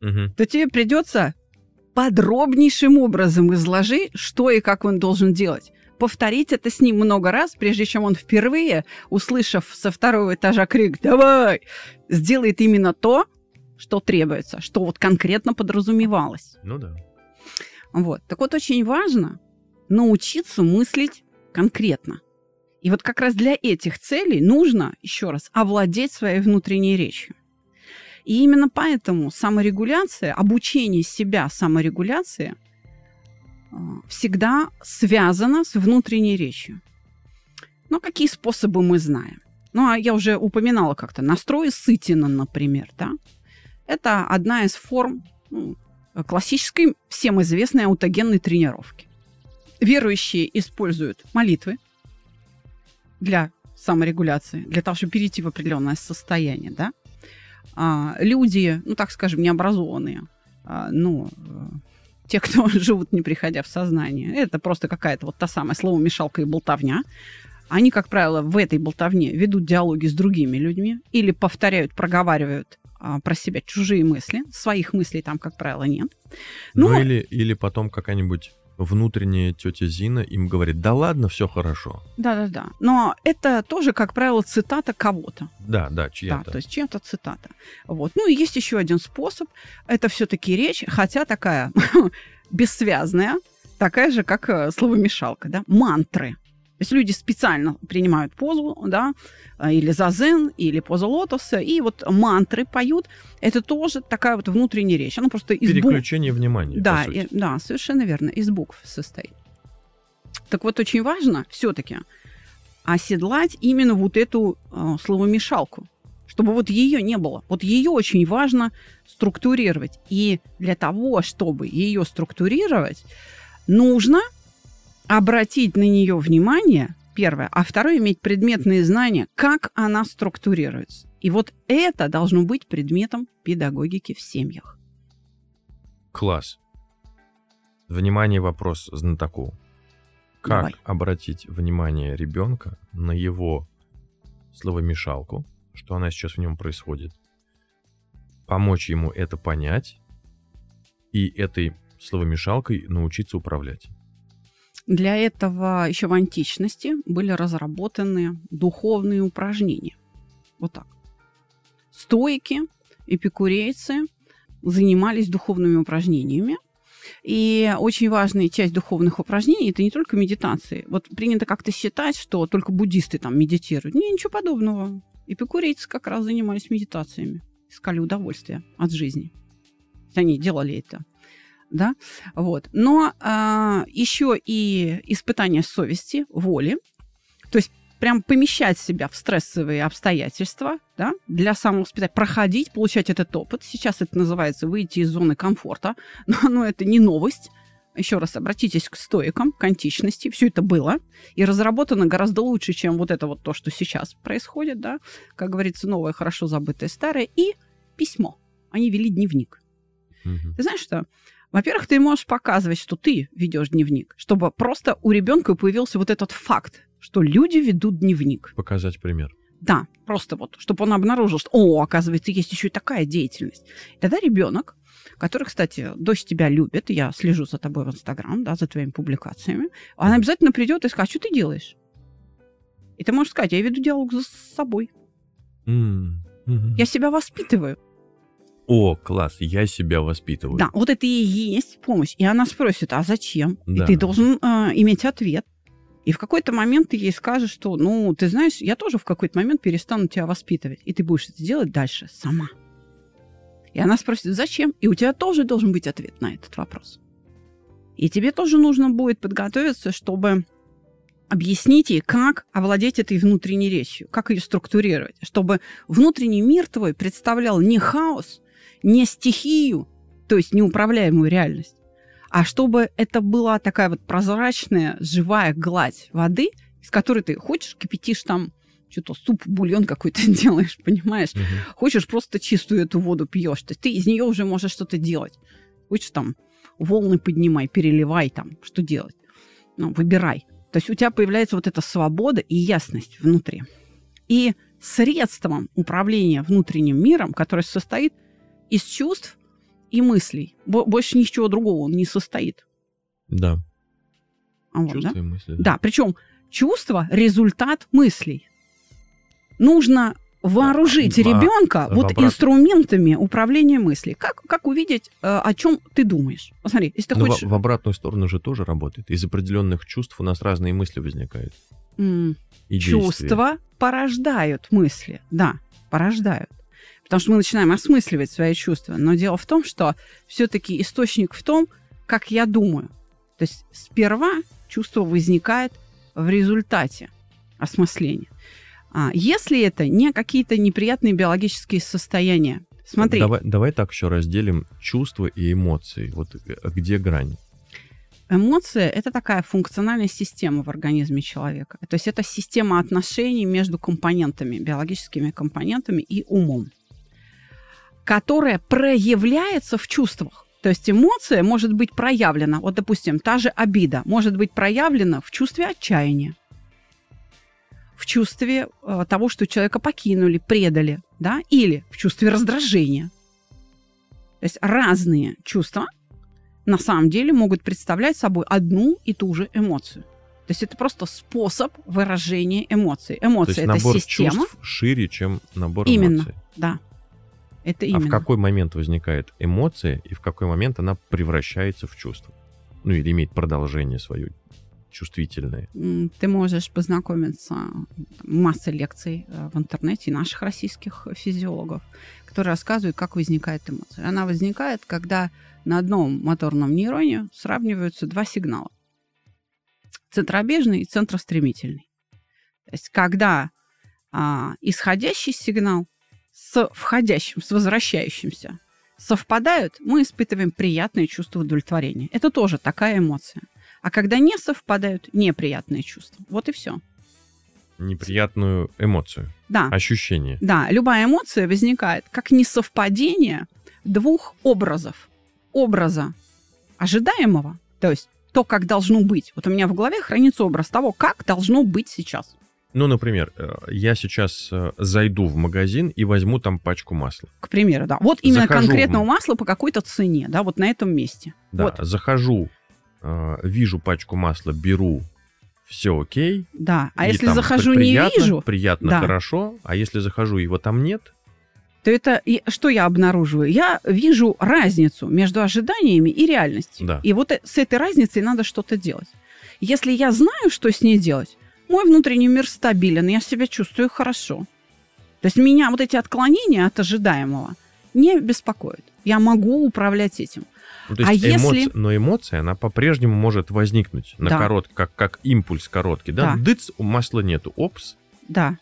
Speaker 4: то тебе придется подробнейшим образом изложить, что и как он должен делать. Повторить это с ним много раз, прежде чем он впервые, услышав со второго этажа крик «Давай!», сделает именно то, что требуется, что вот конкретно подразумевалось.
Speaker 5: Ну да.
Speaker 4: Вот. Так вот, очень важно научиться мыслить конкретно. И вот как раз для этих целей нужно, еще раз, овладеть своей внутренней речью. И именно поэтому саморегуляция, обучение себя саморегуляции э, всегда связано с внутренней речью. Но какие способы мы знаем? Ну, а я уже упоминала как-то. Настрой Сытина, например, да? Это одна из форм ну, классической, всем известной аутогенной тренировки. Верующие используют молитвы для саморегуляции, для того, чтобы перейти в определенное состояние, да. А, люди, ну так скажем, необразованные, а, ну, э, те, кто живут, не приходя в сознание, это просто какая-то вот та самая слово-мешалка и болтовня. Они, как правило, в этой болтовне ведут диалоги с другими людьми или повторяют, проговаривают а, про себя чужие мысли. Своих мыслей там, как правило, нет.
Speaker 5: Ну,
Speaker 4: Ну,
Speaker 5: или, или потом какая-нибудь внутренняя тетя Зина им говорит, да ладно, все хорошо.
Speaker 4: Да-да-да. Но это тоже, как правило, цитата кого-то.
Speaker 5: Да, да,
Speaker 4: Да,
Speaker 5: чья-то.
Speaker 4: то есть чья-то цитата. Вот. Ну и есть еще один способ. Это все-таки речь, хотя такая бессвязная, такая же, как э, словомешалка, да, мантры. Есть люди специально принимают позу, да, а, или зазен, или позу лотоса, и вот мантры поют. Это тоже такая вот внутренняя речь. Она просто из букв.
Speaker 5: Переключение внимания.
Speaker 4: Да, и- да, совершенно верно, из букв состоит. Так вот, очень важно все-таки оседлать именно вот эту э, словомешалку, чтобы вот ее не было. Вот ее очень важно структурировать. И для того, чтобы ее структурировать, нужно обратить на нее внимание, первое, а второе, иметь предметные знания, как она структурируется. И вот это должно быть предметом педагогики в семьях.
Speaker 5: Класс. Внимание, вопрос знатоку. Как
Speaker 4: Давай.
Speaker 5: обратить внимание ребенка на его словомешалку, что она сейчас в нем происходит, помочь ему это понять и этой словомешалкой научиться управлять.
Speaker 4: Для этого еще в античности были разработаны духовные упражнения. Вот так. Стоики, эпикурейцы занимались духовными упражнениями. И очень важная часть духовных упражнений это не только медитации. Вот принято как-то считать, что только буддисты там медитируют. Не, ничего подобного. Эпикурейцы как раз занимались медитациями, искали удовольствие от жизни. Они делали это да, вот. Но а, еще и испытание совести, воли, то есть прям помещать себя в стрессовые обстоятельства, да, для самовоспитания, проходить, получать этот опыт. Сейчас это называется выйти из зоны комфорта, но, но это не новость. Еще раз обратитесь к стоикам, к античности. Все это было и разработано гораздо лучше, чем вот это вот то, что сейчас происходит, да. Как говорится, новое, хорошо забытое, старое. И письмо. Они вели дневник.
Speaker 5: Мгм.
Speaker 4: Ты знаешь что? Во-первых, ты можешь показывать, что ты ведешь дневник, чтобы просто у ребенка появился вот этот факт, что люди ведут дневник.
Speaker 5: Показать пример.
Speaker 4: Да, просто вот, чтобы он обнаружил, что, о, оказывается, есть еще и такая деятельность. И тогда ребенок, который, кстати, дочь тебя любит, я слежу за тобой в Инстаграм, да, за твоими публикациями, она обязательно придет и скажет, что ты делаешь? И ты можешь сказать, я веду диалог с собой,
Speaker 5: мгм.
Speaker 4: я себя воспитываю.
Speaker 5: О, класс, я себя воспитываю.
Speaker 4: Да, вот это и есть помощь. И она спросит, а зачем?
Speaker 5: Да.
Speaker 4: И ты должен э, иметь ответ. И в какой-то момент ты ей скажешь, что, ну, ты знаешь, я тоже в какой-то момент перестану тебя воспитывать. И ты будешь это делать дальше сама. И она спросит, зачем? И у тебя тоже должен быть ответ на этот вопрос. И тебе тоже нужно будет подготовиться, чтобы объяснить ей, как овладеть этой внутренней речью, как ее структурировать, чтобы внутренний мир твой представлял не хаос, не стихию, то есть неуправляемую реальность, а чтобы это была такая вот прозрачная, живая гладь воды, из которой ты хочешь, кипятишь там что-то суп, бульон какой-то делаешь, понимаешь?
Speaker 5: Мгм.
Speaker 4: Хочешь, просто чистую эту воду пьешь. То есть ты из нее уже можешь что-то делать. Хочешь там волны поднимай, переливай там, что делать. Ну, выбирай. То есть у тебя появляется вот эта свобода и ясность внутри. И средством управления внутренним миром, которое состоит из чувств и мыслей. Бо- Больше ничего другого он не состоит.
Speaker 5: Да,
Speaker 4: А вот, да?
Speaker 5: чувства и мысли.
Speaker 4: Да, причем чувство – результат мыслей. Нужно вооружить
Speaker 5: Во-
Speaker 4: ребенка
Speaker 5: в
Speaker 4: вот
Speaker 5: обратном-
Speaker 4: инструментами управления мыслей. Как, как увидеть, э, о чем ты думаешь? Посмотри, если ты
Speaker 5: Но
Speaker 4: хочешь...
Speaker 5: в, в обратную сторону же тоже работает. Из определенных чувств у нас разные мысли возникают.
Speaker 4: м,
Speaker 5: И действия.
Speaker 4: чувства порождают мысли. Да, порождают. Потому что мы начинаем осмысливать свои чувства. Но дело в том, что все-таки источник в том, как я думаю. То есть сперва чувство возникает в результате осмысления. А если это не какие-то неприятные биологические состояния, смотри,
Speaker 5: Давай, давай так еще разделим чувства и эмоции. Вот э, где грань?
Speaker 4: Эмоция – это такая функциональная система в организме человека. То есть это система отношений между компонентами, биологическими компонентами и умом, которая проявляется в чувствах. То есть эмоция может быть проявлена, вот, допустим, та же обида может быть проявлена в чувстве отчаяния, в чувстве э, того, что человека покинули, предали, да, или в чувстве раздражения. То есть разные чувства на самом деле могут представлять собой одну и ту же эмоцию. То есть это просто способ выражения эмоций.
Speaker 5: То
Speaker 4: Эмоция
Speaker 5: есть
Speaker 4: это
Speaker 5: набор
Speaker 4: система.
Speaker 5: чувств шире, чем набор
Speaker 4: Именно.
Speaker 5: эмоций.
Speaker 4: Да. Это
Speaker 5: А
Speaker 4: именно.
Speaker 5: в какой момент возникает эмоция и в какой момент она превращается в чувство? Ну или имеет продолжение свое. чувствительные.
Speaker 4: М, Ты можешь познакомиться, масса лекций э, в интернете наших российских физиологов, которые рассказывают, как возникает эмоция. Она возникает, когда на одном моторном нейроне сравниваются два сигнала. Центробежный и центростремительный. То есть когда а, исходящий сигнал с входящим, с возвращающимся совпадают, мы испытываем приятное чувство удовлетворения. Это тоже такая эмоция. А когда не совпадают, неприятные чувства. Вот и все.
Speaker 5: Неприятную эмоцию,
Speaker 4: Да,
Speaker 5: ощущение.
Speaker 4: да, любая эмоция возникает как несовпадение двух образов. Образа ожидаемого, то есть то, как должно быть. Вот у меня в голове хранится образ того, как должно быть сейчас.
Speaker 5: Ну, например, э, я сейчас э, зайду в магазин и возьму там пачку масла.
Speaker 4: К примеру, да. Вот именно
Speaker 5: Захожу в
Speaker 4: конкретного
Speaker 5: м-
Speaker 4: масла по какой-то цене, да, вот на этом месте.
Speaker 5: Да,
Speaker 4: Вот,
Speaker 5: захожу, э, вижу пачку масла, беру, все окей.
Speaker 4: да. А
Speaker 5: и
Speaker 4: если захожу,
Speaker 5: при-
Speaker 4: не
Speaker 5: приятно,
Speaker 4: вижу,
Speaker 5: Приятно,
Speaker 4: Да.
Speaker 5: хорошо. А если захожу, его там нет,
Speaker 4: то это и что я обнаруживаю? Я вижу разницу между ожиданиями и реальностью.
Speaker 5: Да.
Speaker 4: И вот с этой разницей надо что-то делать. Если я знаю, что с ней делать, мой внутренний мир стабилен, я себя чувствую хорошо. То есть меня вот эти отклонения от ожидаемого не беспокоят. Я могу управлять этим.
Speaker 5: Ну, то
Speaker 4: А
Speaker 5: есть
Speaker 4: если-
Speaker 5: эмоция- но эмоция, она по-прежнему может возникнуть на
Speaker 4: Да.
Speaker 5: корот, как, как импульс короткий, да?
Speaker 4: Да.
Speaker 5: Дыц, масла нету, опс,
Speaker 4: Да.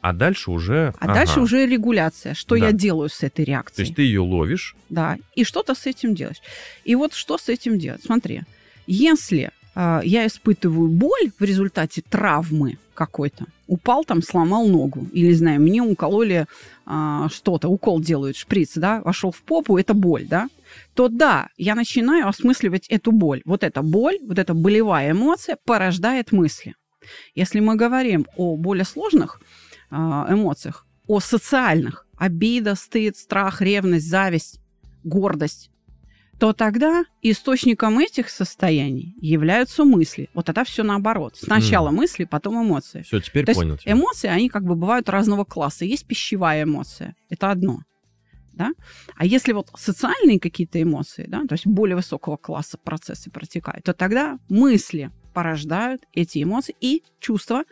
Speaker 5: а дальше уже...
Speaker 4: А
Speaker 5: ага.
Speaker 4: дальше уже регуляция. Что
Speaker 5: Да.
Speaker 4: я делаю с этой
Speaker 5: То
Speaker 4: реакцией?
Speaker 5: есть ты ее ловишь,
Speaker 4: Да, и что-то с этим делаешь. И вот что с этим делать? Смотри, если а, я испытываю боль в результате травмы какой-то, упал там, сломал ногу, или, не знаю, мне укололи а, что-то, укол делают, шприц, да, вошел в попу, это боль, да, то да, я начинаю осмысливать эту боль. Вот эта боль, вот эта болевая эмоция порождает мысли. Если мы говорим о более сложных а, эмоциях, о социальных, обида, стыд, страх, ревность, зависть, гордость, то тогда источником этих состояний являются мысли. Вот тогда все наоборот. Сначала
Speaker 5: Мгм.
Speaker 4: мысли, потом эмоции.
Speaker 5: все, теперь
Speaker 4: То есть
Speaker 5: понял тебя.
Speaker 4: эмоции, они как бы бывают разного класса. Есть пищевая эмоция, это одно. Да? А если вот социальные какие-то эмоции, да, то есть более высокого класса процессы протекают, то тогда мысли порождают эти эмоции и чувства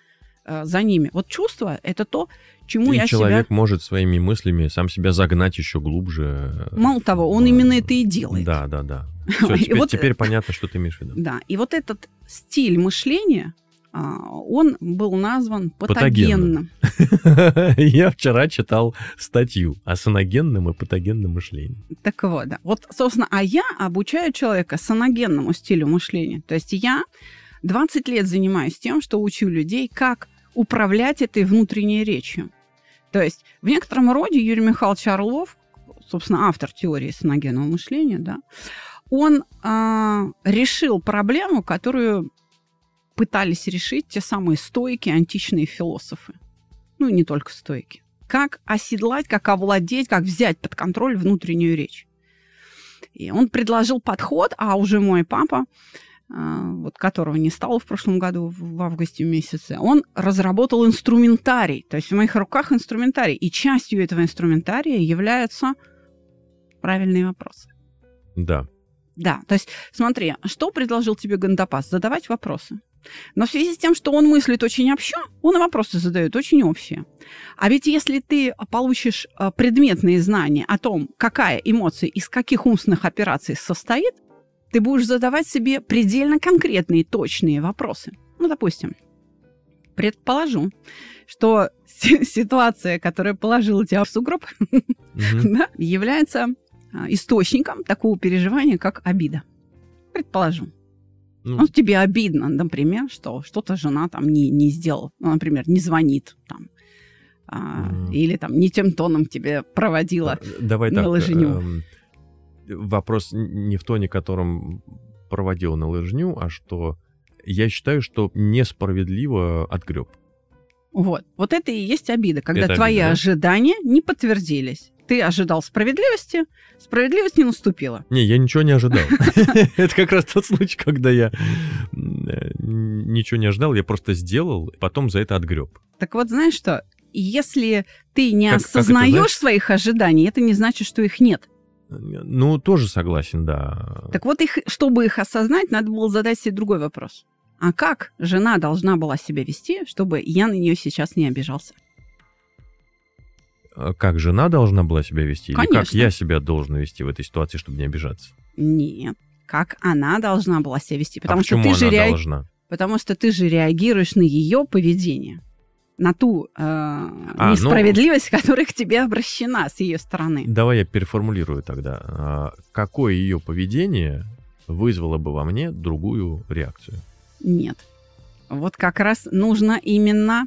Speaker 4: э, за ними. Вот чувство — это то, чему
Speaker 5: И
Speaker 4: я
Speaker 5: человек
Speaker 4: себя...
Speaker 5: может своими мыслями сам себя загнать еще глубже. э,
Speaker 4: Мало того, он
Speaker 5: в-
Speaker 4: именно это и делает.
Speaker 5: Да, да, да. Все, теперь,
Speaker 4: вот, э,
Speaker 5: теперь понятно, что ты имеешь в виду.
Speaker 4: Да, и вот этот стиль мышления, а, он был назван
Speaker 5: Патогенным.
Speaker 4: патогенным.
Speaker 5: Я вчера читал статью о саногенном и патогенном мышлении.
Speaker 4: Так вот, да. Вот, собственно, а я обучаю человека саногенному стилю мышления. То есть я 20 лет занимаюсь тем, что учу людей, как управлять этой внутренней речью. То есть в некотором роде Юрий Михайлович Орлов, собственно, автор теории саногенного мышления, да, он а, решил проблему, которую пытались решить те самые стойки, античные философы. Ну и не только стойки. Как оседлать, как овладеть, как взять под контроль внутреннюю речь. И он предложил подход, а уже мой папа, вот которого не стало в прошлом году, в в августе месяце, он разработал инструментарий. То есть в моих руках инструментарий. И частью этого инструментария являются правильные вопросы.
Speaker 5: Да.
Speaker 4: Да, то есть смотри, что предложил тебе Гандапас? Задавать вопросы. Но в связи с тем, что он мыслит очень общо, он и вопросы задает очень общие. А ведь если ты получишь э, предметные знания о том, какая эмоция из каких умственных операций состоит, ты будешь задавать себе предельно конкретные, точные вопросы. Ну, допустим, предположу, что си- ситуация, которая положила тебя в сугроб, является а, источником такого переживания, как обида. Предположу.
Speaker 5: Ну,
Speaker 4: Ну, тебе обидно, например, что что-то жена там не, не сделала. Ну, например, не звонит там. а,
Speaker 5: Мгм.
Speaker 4: Или там не тем тоном тебе проводила.
Speaker 5: э, Давай
Speaker 4: на
Speaker 5: так.
Speaker 4: лыжню.
Speaker 5: эм, Вопрос не в тоне, которым проводил на лыжню, а что я считаю, что несправедливо отгреб.
Speaker 4: Вот. Вот это и есть обида, когда
Speaker 5: Это
Speaker 4: твои
Speaker 5: обида, да?
Speaker 4: ожидания не подтвердились. Ты ожидал справедливости, справедливость не наступила.
Speaker 5: Не, я ничего не ожидал. Это как раз тот случай, когда я ничего не ожидал, я просто сделал, потом за это отгреб.
Speaker 4: Так вот, знаешь что? Если ты не осознаешь
Speaker 5: знаешь?
Speaker 4: своих ожиданий, это не значит, что их нет.
Speaker 5: Ну, тоже согласен, да.
Speaker 4: Так вот, их, чтобы их осознать, надо было задать себе другой вопрос. а как жена должна была себя вести, чтобы я на нее сейчас не обижался.
Speaker 5: А Как жена должна была себя вести? Или как
Speaker 4: Конечно.
Speaker 5: я себя должен вести в этой ситуации, чтобы не обижаться?
Speaker 4: Нет. Как она должна была себя вести. Потому
Speaker 5: а
Speaker 4: что ты же
Speaker 5: она должна?
Speaker 4: Потому что ты же реагируешь на ее поведение, на ту э,
Speaker 5: ну-
Speaker 4: несправедливость, которая к тебе обращена с ее стороны.
Speaker 5: Давай я переформулирую тогда. А, Какое ее поведение вызвало бы во мне другую реакцию?
Speaker 4: Нет. Вот как раз нужно именно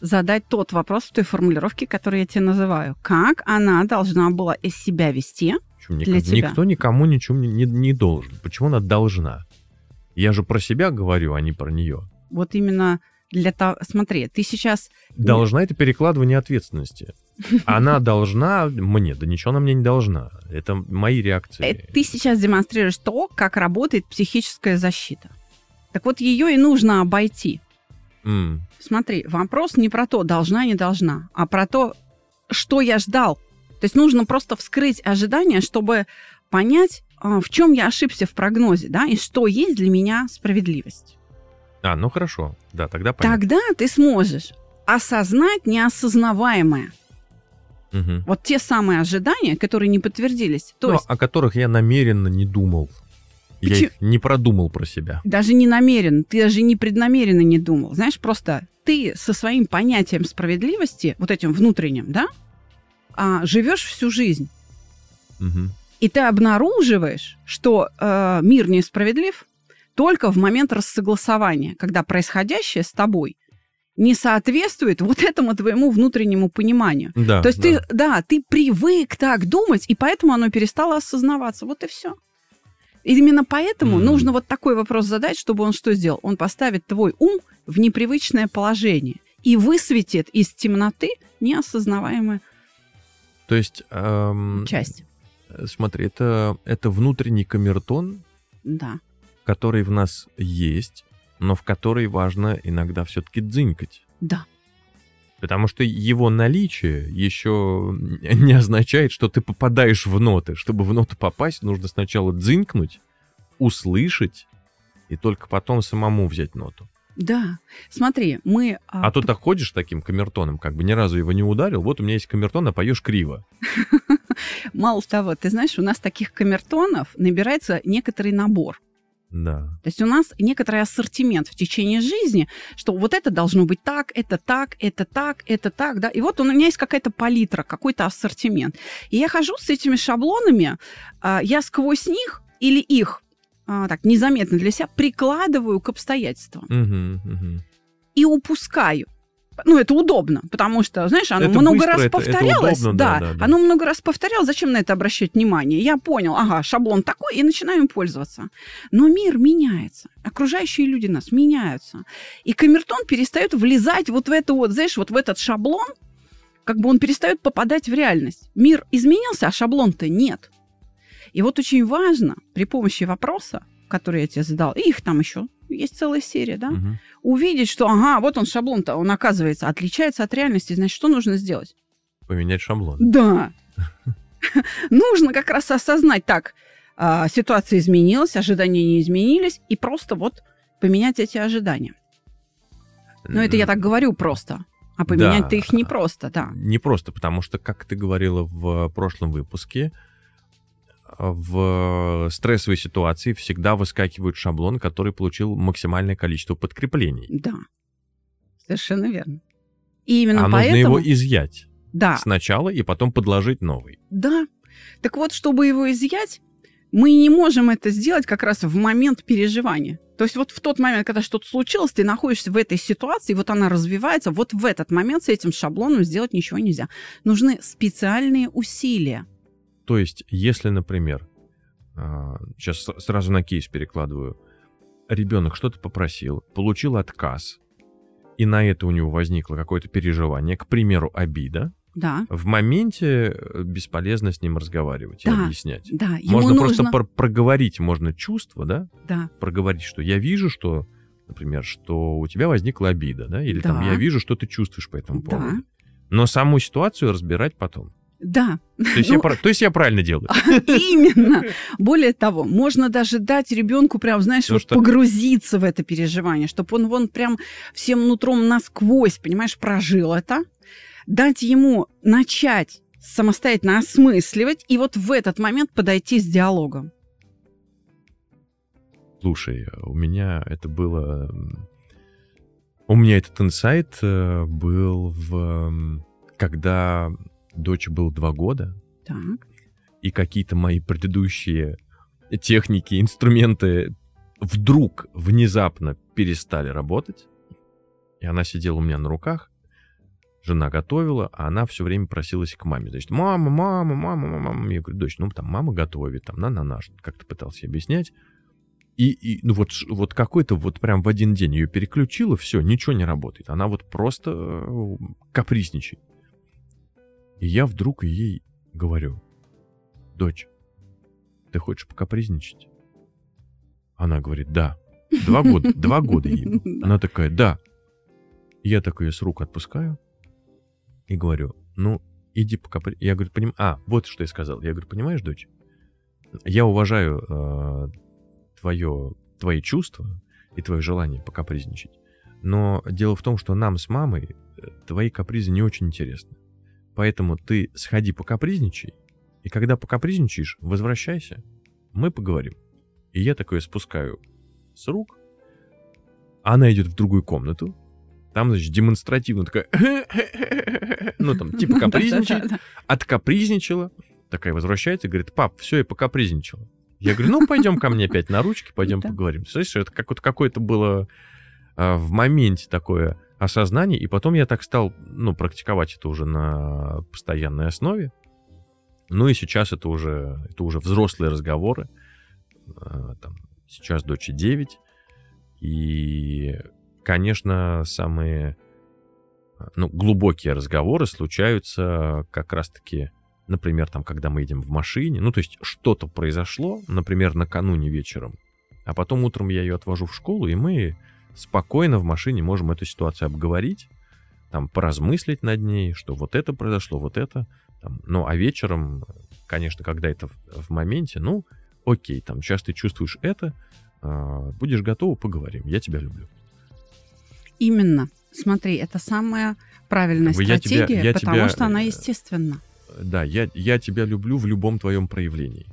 Speaker 4: задать тот вопрос в той формулировке, которую я тебе называю. Как она должна была из себя вести?
Speaker 5: Почему
Speaker 4: Для
Speaker 5: никак-
Speaker 4: тебя.
Speaker 5: Никто никому ничего не, не- не должен. Почему она должна? Я же про себя говорю, а не про нее.
Speaker 4: Вот именно для того... Смотри, ты сейчас...
Speaker 5: Должна это перекладывание ответственности. Она должна мне, да ничего она мне не должна. Это мои реакции.
Speaker 4: э, Ты сейчас демонстрируешь то, как работает психическая защита. Так вот, ее и нужно обойти.
Speaker 5: М,
Speaker 4: Смотри, вопрос не про то, должна, не должна, а про то, что я ждал. То есть нужно просто вскрыть ожидания, чтобы понять, а, в чем я ошибся в прогнозе, да, и что есть для меня справедливость.
Speaker 5: А, ну хорошо. Да, тогда понятно.
Speaker 4: Тогда ты сможешь осознать неосознаваемое.
Speaker 5: Мгм.
Speaker 4: Вот те самые ожидания, которые не подтвердились. То
Speaker 5: Ну,
Speaker 4: есть
Speaker 5: о которых я намеренно не думал. Я их не продумал про себя.
Speaker 4: даже не намерен, ты даже не преднамеренно не думал. Знаешь, просто ты со своим понятием справедливости, вот этим внутренним, да, а, живешь всю жизнь.
Speaker 5: Мгм.
Speaker 4: И ты обнаруживаешь, что э, мир несправедлив только в момент рассогласования, когда происходящее с тобой не соответствует вот этому твоему внутреннему пониманию.
Speaker 5: Да.
Speaker 4: То есть
Speaker 5: да.
Speaker 4: ты, да, ты привык так думать, и поэтому оно перестало осознаваться. Вот и все. И именно поэтому
Speaker 5: Мгм.
Speaker 4: нужно вот такой вопрос задать, чтобы он что сделал? Он поставит твой ум в непривычное положение и высветит из темноты неосознаваемую
Speaker 5: То есть, эм,
Speaker 4: часть.
Speaker 5: смотри, это, это внутренний камертон,
Speaker 4: Да.
Speaker 5: Который в нас есть, но в который важно иногда все-таки дзынькать.
Speaker 4: Да.
Speaker 5: Потому что его наличие еще не означает, что ты попадаешь в ноты. Чтобы в ноту попасть, нужно сначала дзынькнуть, услышать, и только потом самому взять ноту.
Speaker 4: Да. Смотри, мы...
Speaker 5: А то ты ходишь таким камертоном, как бы ни разу его не ударил. Вот у меня есть камертон, а поешь криво.
Speaker 4: Мало того, ты знаешь, у нас таких камертонов набирается некоторый набор.
Speaker 5: Да.
Speaker 4: То есть у нас некоторый ассортимент в течение жизни, что вот это должно быть так, это так, это так, это так, да. И вот у меня есть какая-то палитра, какой-то ассортимент. И я хожу с этими шаблонами, а, я сквозь них или их а, так незаметно для себя прикладываю к обстоятельствам
Speaker 5: Мгм, мгм.
Speaker 4: и упускаю. Ну, это удобно, потому что, знаешь, оно
Speaker 5: Это
Speaker 4: много
Speaker 5: быстро,
Speaker 4: раз
Speaker 5: это- это
Speaker 4: повторялось.
Speaker 5: удобно, да, да, да.
Speaker 4: оно много раз повторялось. Зачем на это обращать внимание? Я понял, ага, шаблон такой, и начинаю им пользоваться. Но мир меняется. Окружающие люди нас меняются. И камертон перестает влезать вот в это вот, знаешь, вот в этот шаблон, как бы он перестает попадать в реальность. Мир изменился, а шаблон-то нет. И вот очень важно при помощи вопроса, который я тебе задал, и их там еще есть целая серия, да,
Speaker 5: Мгм.
Speaker 4: увидеть, что, ага, вот он шаблон-то, он, оказывается, отличается от реальности, значит, что нужно сделать?
Speaker 5: Поменять шаблон.
Speaker 4: Да. Нужно как раз осознать, так, а, ситуация изменилась, ожидания не изменились, и просто вот поменять эти ожидания. Но это я так говорю просто. А поменять-то
Speaker 5: Да.
Speaker 4: их не просто, да.
Speaker 5: Не просто, потому что, как ты говорила в прошлом выпуске, в стрессовой ситуации всегда выскакивает шаблон, который получил максимальное количество подкреплений.
Speaker 4: Да. Совершенно верно. И именно
Speaker 5: а нужно
Speaker 4: поэтому...
Speaker 5: его изъять
Speaker 4: Да,
Speaker 5: сначала и потом подложить новый.
Speaker 4: Да. Так вот, чтобы его изъять, мы не можем это сделать как раз в момент переживания. То есть вот в тот момент, когда что-то случилось, ты находишься в этой ситуации, вот она развивается, вот в этот момент с этим шаблоном сделать ничего нельзя. Нужны специальные усилия.
Speaker 5: То есть, если, например, сейчас сразу на кейс перекладываю, ребенок что-то попросил, получил отказ, и на это у него возникло какое-то переживание, к примеру, обида,
Speaker 4: Да,
Speaker 5: в моменте э, бесполезно с ним разговаривать и
Speaker 4: Да.
Speaker 5: объяснять.
Speaker 4: да, ему
Speaker 5: Можно
Speaker 4: нужно...
Speaker 5: просто про- проговорить, можно чувство, да,
Speaker 4: Да,
Speaker 5: проговорить, что я вижу, что, например, что у тебя возникла обида, да, или там
Speaker 4: Да.
Speaker 5: я вижу, что ты чувствуешь по этому
Speaker 4: Да.
Speaker 5: поводу. Но саму ситуацию разбирать потом.
Speaker 4: Да,
Speaker 5: То есть, я,
Speaker 4: Ну,
Speaker 5: пра- то есть я правильно делаю.
Speaker 4: именно. Более того, можно даже дать ребенку прям, знаешь,
Speaker 5: Потому
Speaker 4: вот
Speaker 5: что-
Speaker 4: погрузиться в это переживание, чтобы он вон прям всем нутром насквозь, понимаешь, прожил это, дать ему начать самостоятельно осмысливать и вот в этот момент подойти с диалогом.
Speaker 5: Слушай, у меня это было... У меня этот инсайт э, был в... Когда дочь был два года,
Speaker 4: Так.
Speaker 5: и какие-то мои предыдущие техники, инструменты вдруг, внезапно перестали работать. И она сидела у меня на руках, жена готовила, а она все время просилась к маме. Значит, мама, мама, мама, мама. Я говорю, дочь, ну там мама готовит, там на-на-на, как-то пытался объяснять. И, и ну вот, вот какой-то вот прям в один день ее переключила, все, ничего не работает. Она вот просто э, капризничает. И я вдруг ей говорю, дочь, ты хочешь покапризничать? Она говорит, да. Два года, два года ей. Она такая, да. Я так ее с рук отпускаю и говорю, ну, иди покапри... Я говорю, поним... А, вот что я сказал. Я говорю, понимаешь, дочь, я уважаю э, твое, твои чувства и твое желание покапризничать. Но дело в том, что нам с мамой э, твои капризы не очень интересны. Поэтому ты сходи покапризничай, и когда покапризничаешь, возвращайся, мы поговорим. И я такое спускаю с рук, она идет в другую комнату, там, значит, демонстративно такая, ну, там, типа капризничает, откапризничала, такая возвращается и говорит, пап, все, я покапризничала. Я говорю, ну, пойдем ко мне опять на ручки, пойдем поговорим. Слышишь, это как вот какое-то было а, в моменте такое осознание, и потом я так стал, ну, практиковать это уже на постоянной основе. Ну и сейчас это уже, это уже взрослые разговоры. А, Там, сейчас дочери 9. И, конечно, самые ну, глубокие разговоры случаются как раз-таки, например, там, когда мы едем в машине. Ну, то есть что-то произошло, например, накануне вечером, а потом утром я ее отвожу в школу, и мы спокойно в машине можем эту ситуацию обговорить, там, поразмыслить над ней, что вот это произошло, вот это. Там. Ну, а вечером, конечно, когда это в, в моменте, ну, окей, там, сейчас ты чувствуешь это, а, будешь готова, поговорим, я тебя люблю.
Speaker 4: Именно. Смотри, это самая правильная
Speaker 5: Как бы я тебя-
Speaker 4: стратегия,
Speaker 5: я
Speaker 4: потому
Speaker 5: тебя,
Speaker 4: что она
Speaker 5: э,
Speaker 4: естественна.
Speaker 5: Да, я, я тебя люблю в любом твоем проявлении.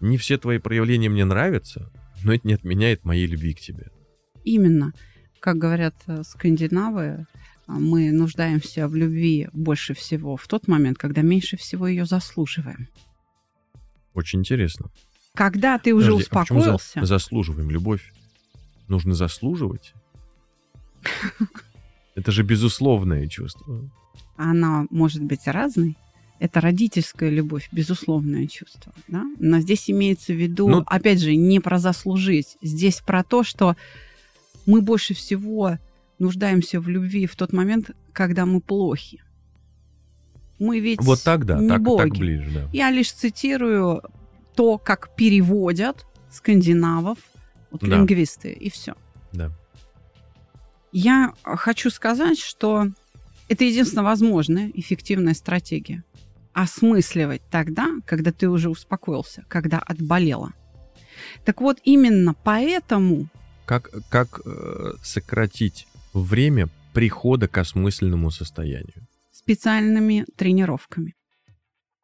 Speaker 5: Не все твои проявления мне нравятся, но это не отменяет моей любви к тебе.
Speaker 4: Именно. Как говорят э, скандинавы, а, мы нуждаемся в любви больше всего в тот момент, когда меньше всего ее заслуживаем.
Speaker 5: Очень интересно.
Speaker 4: Когда ты уже
Speaker 5: Подожди, а почему за-
Speaker 4: успокоился,
Speaker 5: заслуживаем любовь. Нужно заслуживать. Это же безусловное чувство.
Speaker 4: она может быть разной. Это родительская любовь, безусловное чувство. Да? Но здесь имеется в виду,
Speaker 5: Ну-
Speaker 4: опять же, не про заслужить. Здесь про то, что мы больше всего нуждаемся в любви в тот момент, когда мы плохи. Мы ведь
Speaker 5: Вот так, да,
Speaker 4: не
Speaker 5: так,
Speaker 4: боги.
Speaker 5: так ближе, да.
Speaker 4: Я лишь цитирую то, как переводят скандинавов, вот
Speaker 5: Да.
Speaker 4: лингвисты, и все.
Speaker 5: Да.
Speaker 4: Я хочу сказать, что это единственно возможная эффективная стратегия. Осмысливать тогда, когда ты уже успокоился, когда отболела. Так вот, именно поэтому
Speaker 5: Как, как э, сократить время прихода к осмысленному состоянию?
Speaker 4: специальными тренировками.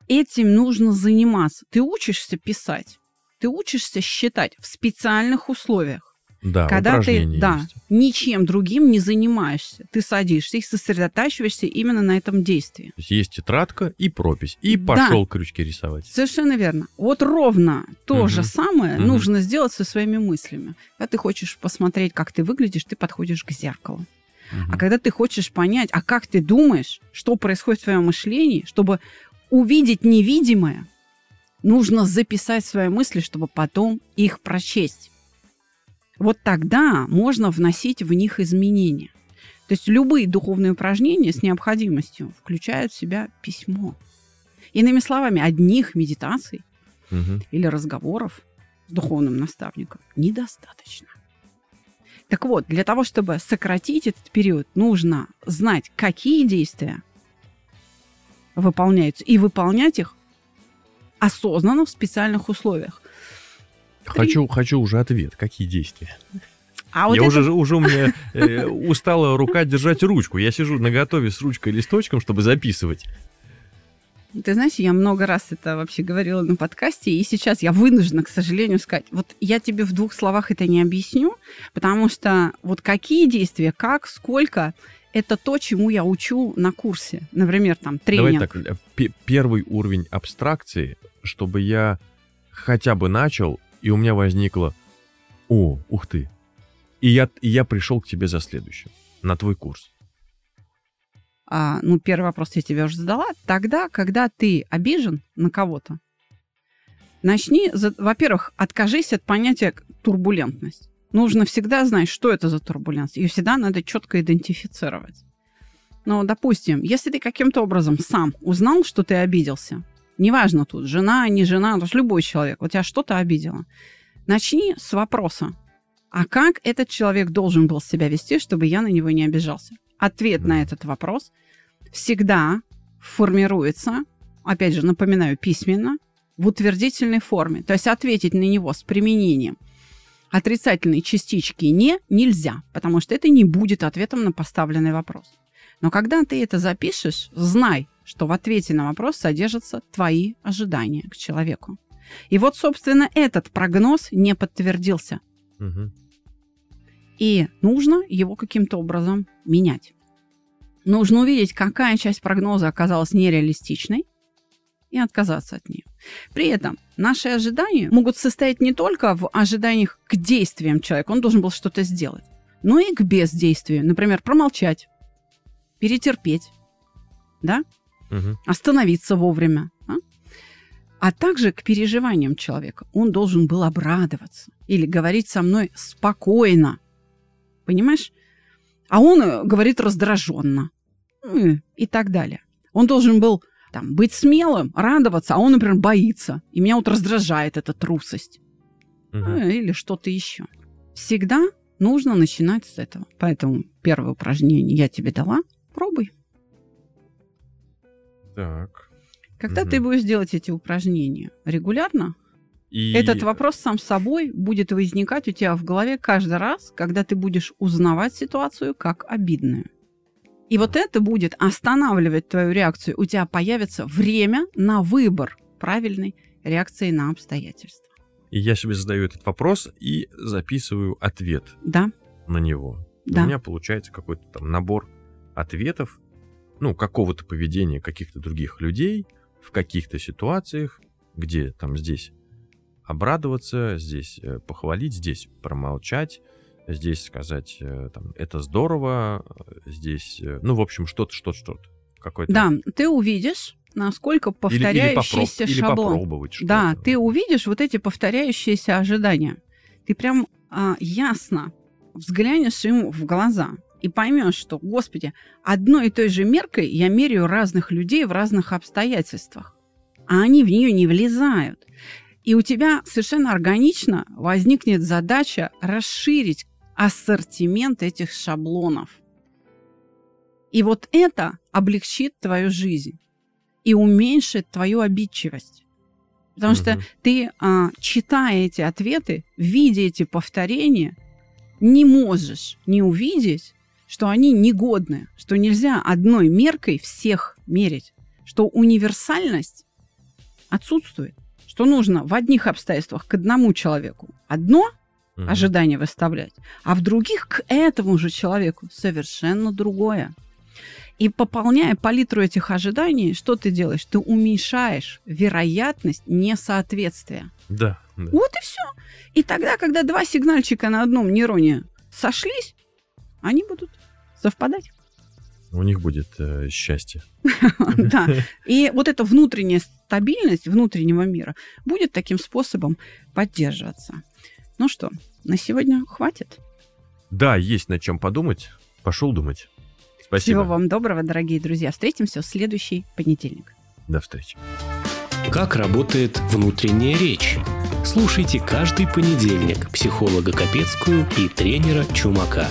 Speaker 4: Этим нужно заниматься. Ты учишься писать, ты учишься считать в специальных условиях.
Speaker 5: Да,
Speaker 4: когда ты да,
Speaker 5: есть.
Speaker 4: ничем другим не занимаешься. Ты садишься и сосредотачиваешься именно на этом действии.
Speaker 5: То есть есть тетрадка и пропись. И
Speaker 4: Да.
Speaker 5: пошел крючки рисовать.
Speaker 4: Совершенно верно. Вот ровно то
Speaker 5: Мгм.
Speaker 4: же самое
Speaker 5: Мгм.
Speaker 4: нужно сделать со своими мыслями. Когда ты хочешь посмотреть, как ты выглядишь, ты подходишь к зеркалу.
Speaker 5: Мгм.
Speaker 4: А когда ты хочешь понять, а как ты думаешь, что происходит в твоем мышлении, чтобы увидеть невидимое, нужно записать свои мысли, чтобы потом их прочесть. Вот тогда можно вносить в них изменения. То есть любые духовные упражнения с необходимостью включают в себя письмо. Иными словами, одних медитаций
Speaker 5: Мгм.
Speaker 4: или разговоров с духовным наставником недостаточно. Так вот, для того, чтобы сократить этот период, нужно знать, какие действия выполняются, и выполнять их осознанно в специальных условиях.
Speaker 5: Хочу, хочу уже ответ. Какие действия?
Speaker 4: А вот
Speaker 5: я
Speaker 4: это-
Speaker 5: уже, уже у меня э, устала рука держать ручку. Я сижу на готове с ручкой и листочком, чтобы записывать.
Speaker 4: Ты знаешь, я много раз это вообще говорила на подкасте, и сейчас я вынуждена, к сожалению, сказать. Вот я тебе в двух словах это не объясню, потому что вот какие действия, как, сколько, это то, чему я учу на курсе. Например, там
Speaker 5: Давай
Speaker 4: тренинг.
Speaker 5: так, э, пе- первый уровень абстракции, чтобы я хотя бы начал, и у меня возникло, о, ух ты, и я, и я пришел к тебе за следующим, на твой курс.
Speaker 4: А, ну, первый вопрос я тебе уже задала. Тогда, когда ты обижен на кого-то, начни, за- во-первых, откажись от понятия турбулентность. Нужно всегда знать, что это за турбулентность. Ее всегда надо четко идентифицировать. Ну, допустим, если ты каким-то образом сам узнал, что ты обиделся, неважно тут, жена, не жена, то есть любой человек, у тебя что-то обидело, начни с вопроса. А как этот человек должен был себя вести, чтобы я на него не обижался? Ответ на этот вопрос всегда формируется, опять же, напоминаю, письменно, в утвердительной форме. То есть ответить на него с применением отрицательной частички «не» нельзя, потому что это не будет ответом на поставленный вопрос. Но когда ты это запишешь, знай, что в ответе на вопрос содержатся твои ожидания к человеку. И вот, собственно, этот прогноз не подтвердился.
Speaker 5: Мгм.
Speaker 4: И нужно его каким-то образом менять. Нужно увидеть, какая часть прогноза оказалась нереалистичной, и отказаться от нее. При этом наши ожидания могут состоять не только в ожиданиях к действиям человека, он должен был что-то сделать, но и к бездействию. Например, промолчать, перетерпеть, да?
Speaker 5: Мгм.
Speaker 4: остановиться вовремя. а? А также к переживаниям человека. Он должен был обрадоваться или говорить со мной спокойно. Понимаешь? А он э, говорит раздраженно. Ну и- так далее. Он должен был там, быть смелым, радоваться, а он, например, боится. И меня вот раздражает эта трусость. Ну, или что-то еще. Всегда нужно начинать с этого. Поэтому первое упражнение я тебе дала. Пробуй.
Speaker 5: Так.
Speaker 4: Когда
Speaker 5: Мгм.
Speaker 4: ты будешь делать эти упражнения регулярно,
Speaker 5: И...
Speaker 4: этот вопрос сам собой будет возникать у тебя в голове каждый раз, когда ты будешь узнавать ситуацию как обидную. И вот это будет останавливать твою реакцию. У тебя появится время на выбор правильной реакции на обстоятельства.
Speaker 5: и я себе задаю этот вопрос и записываю ответ
Speaker 4: Да,
Speaker 5: на него.
Speaker 4: да.
Speaker 5: У меня получается какой-то там набор ответов, ну, какого-то поведения каких-то других людей в каких-то ситуациях, где там здесь обрадоваться, здесь э, похвалить, здесь промолчать, здесь сказать, э, там, это здорово, э, здесь, ну, в общем, что-то, что-то, что-то. Какой-то...
Speaker 4: Да, ты увидишь, насколько
Speaker 5: Или, или, попроб-
Speaker 4: повторяющийся
Speaker 5: или
Speaker 4: шаблон.
Speaker 5: попробовать что-то.
Speaker 4: Да, ты увидишь вот эти повторяющиеся ожидания. Ты прям а, ясно взглянешь ему в глаза и поймешь, что, господи, одной и той же меркой я меряю разных людей в разных обстоятельствах, а они в нее не влезают. И у тебя совершенно органично возникнет задача расширить ассортимент этих шаблонов. И вот это облегчит твою жизнь и уменьшит твою обидчивость. Потому что
Speaker 5: Мгм.
Speaker 4: ты, а, читая эти ответы, видя эти повторения, не можешь не увидеть, что они негодны, что нельзя одной меркой всех мерить, что универсальность отсутствует, что нужно в одних обстоятельствах к одному человеку одно
Speaker 5: Мгм.
Speaker 4: ожидание выставлять, а в других к этому же человеку совершенно другое. И пополняя палитру этих ожиданий, что ты делаешь? Ты уменьшаешь вероятность несоответствия.
Speaker 5: Да, да.
Speaker 4: Вот и все. И тогда, когда два сигнальчика на одном нейроне сошлись, они будут совпадать.
Speaker 5: У них будет э, счастье.
Speaker 4: Да. И вот эта внутренняя стабильность внутреннего мира будет таким способом поддерживаться. Ну что, на сегодня хватит.
Speaker 5: Да, есть над чем подумать. Пошел думать. Спасибо.
Speaker 4: Всего вам доброго, дорогие друзья. Встретимся в следующий понедельник.
Speaker 5: До встречи.
Speaker 3: Как работает внутренняя речь? Слушайте каждый понедельник психолога Капецкую и тренера Чумака.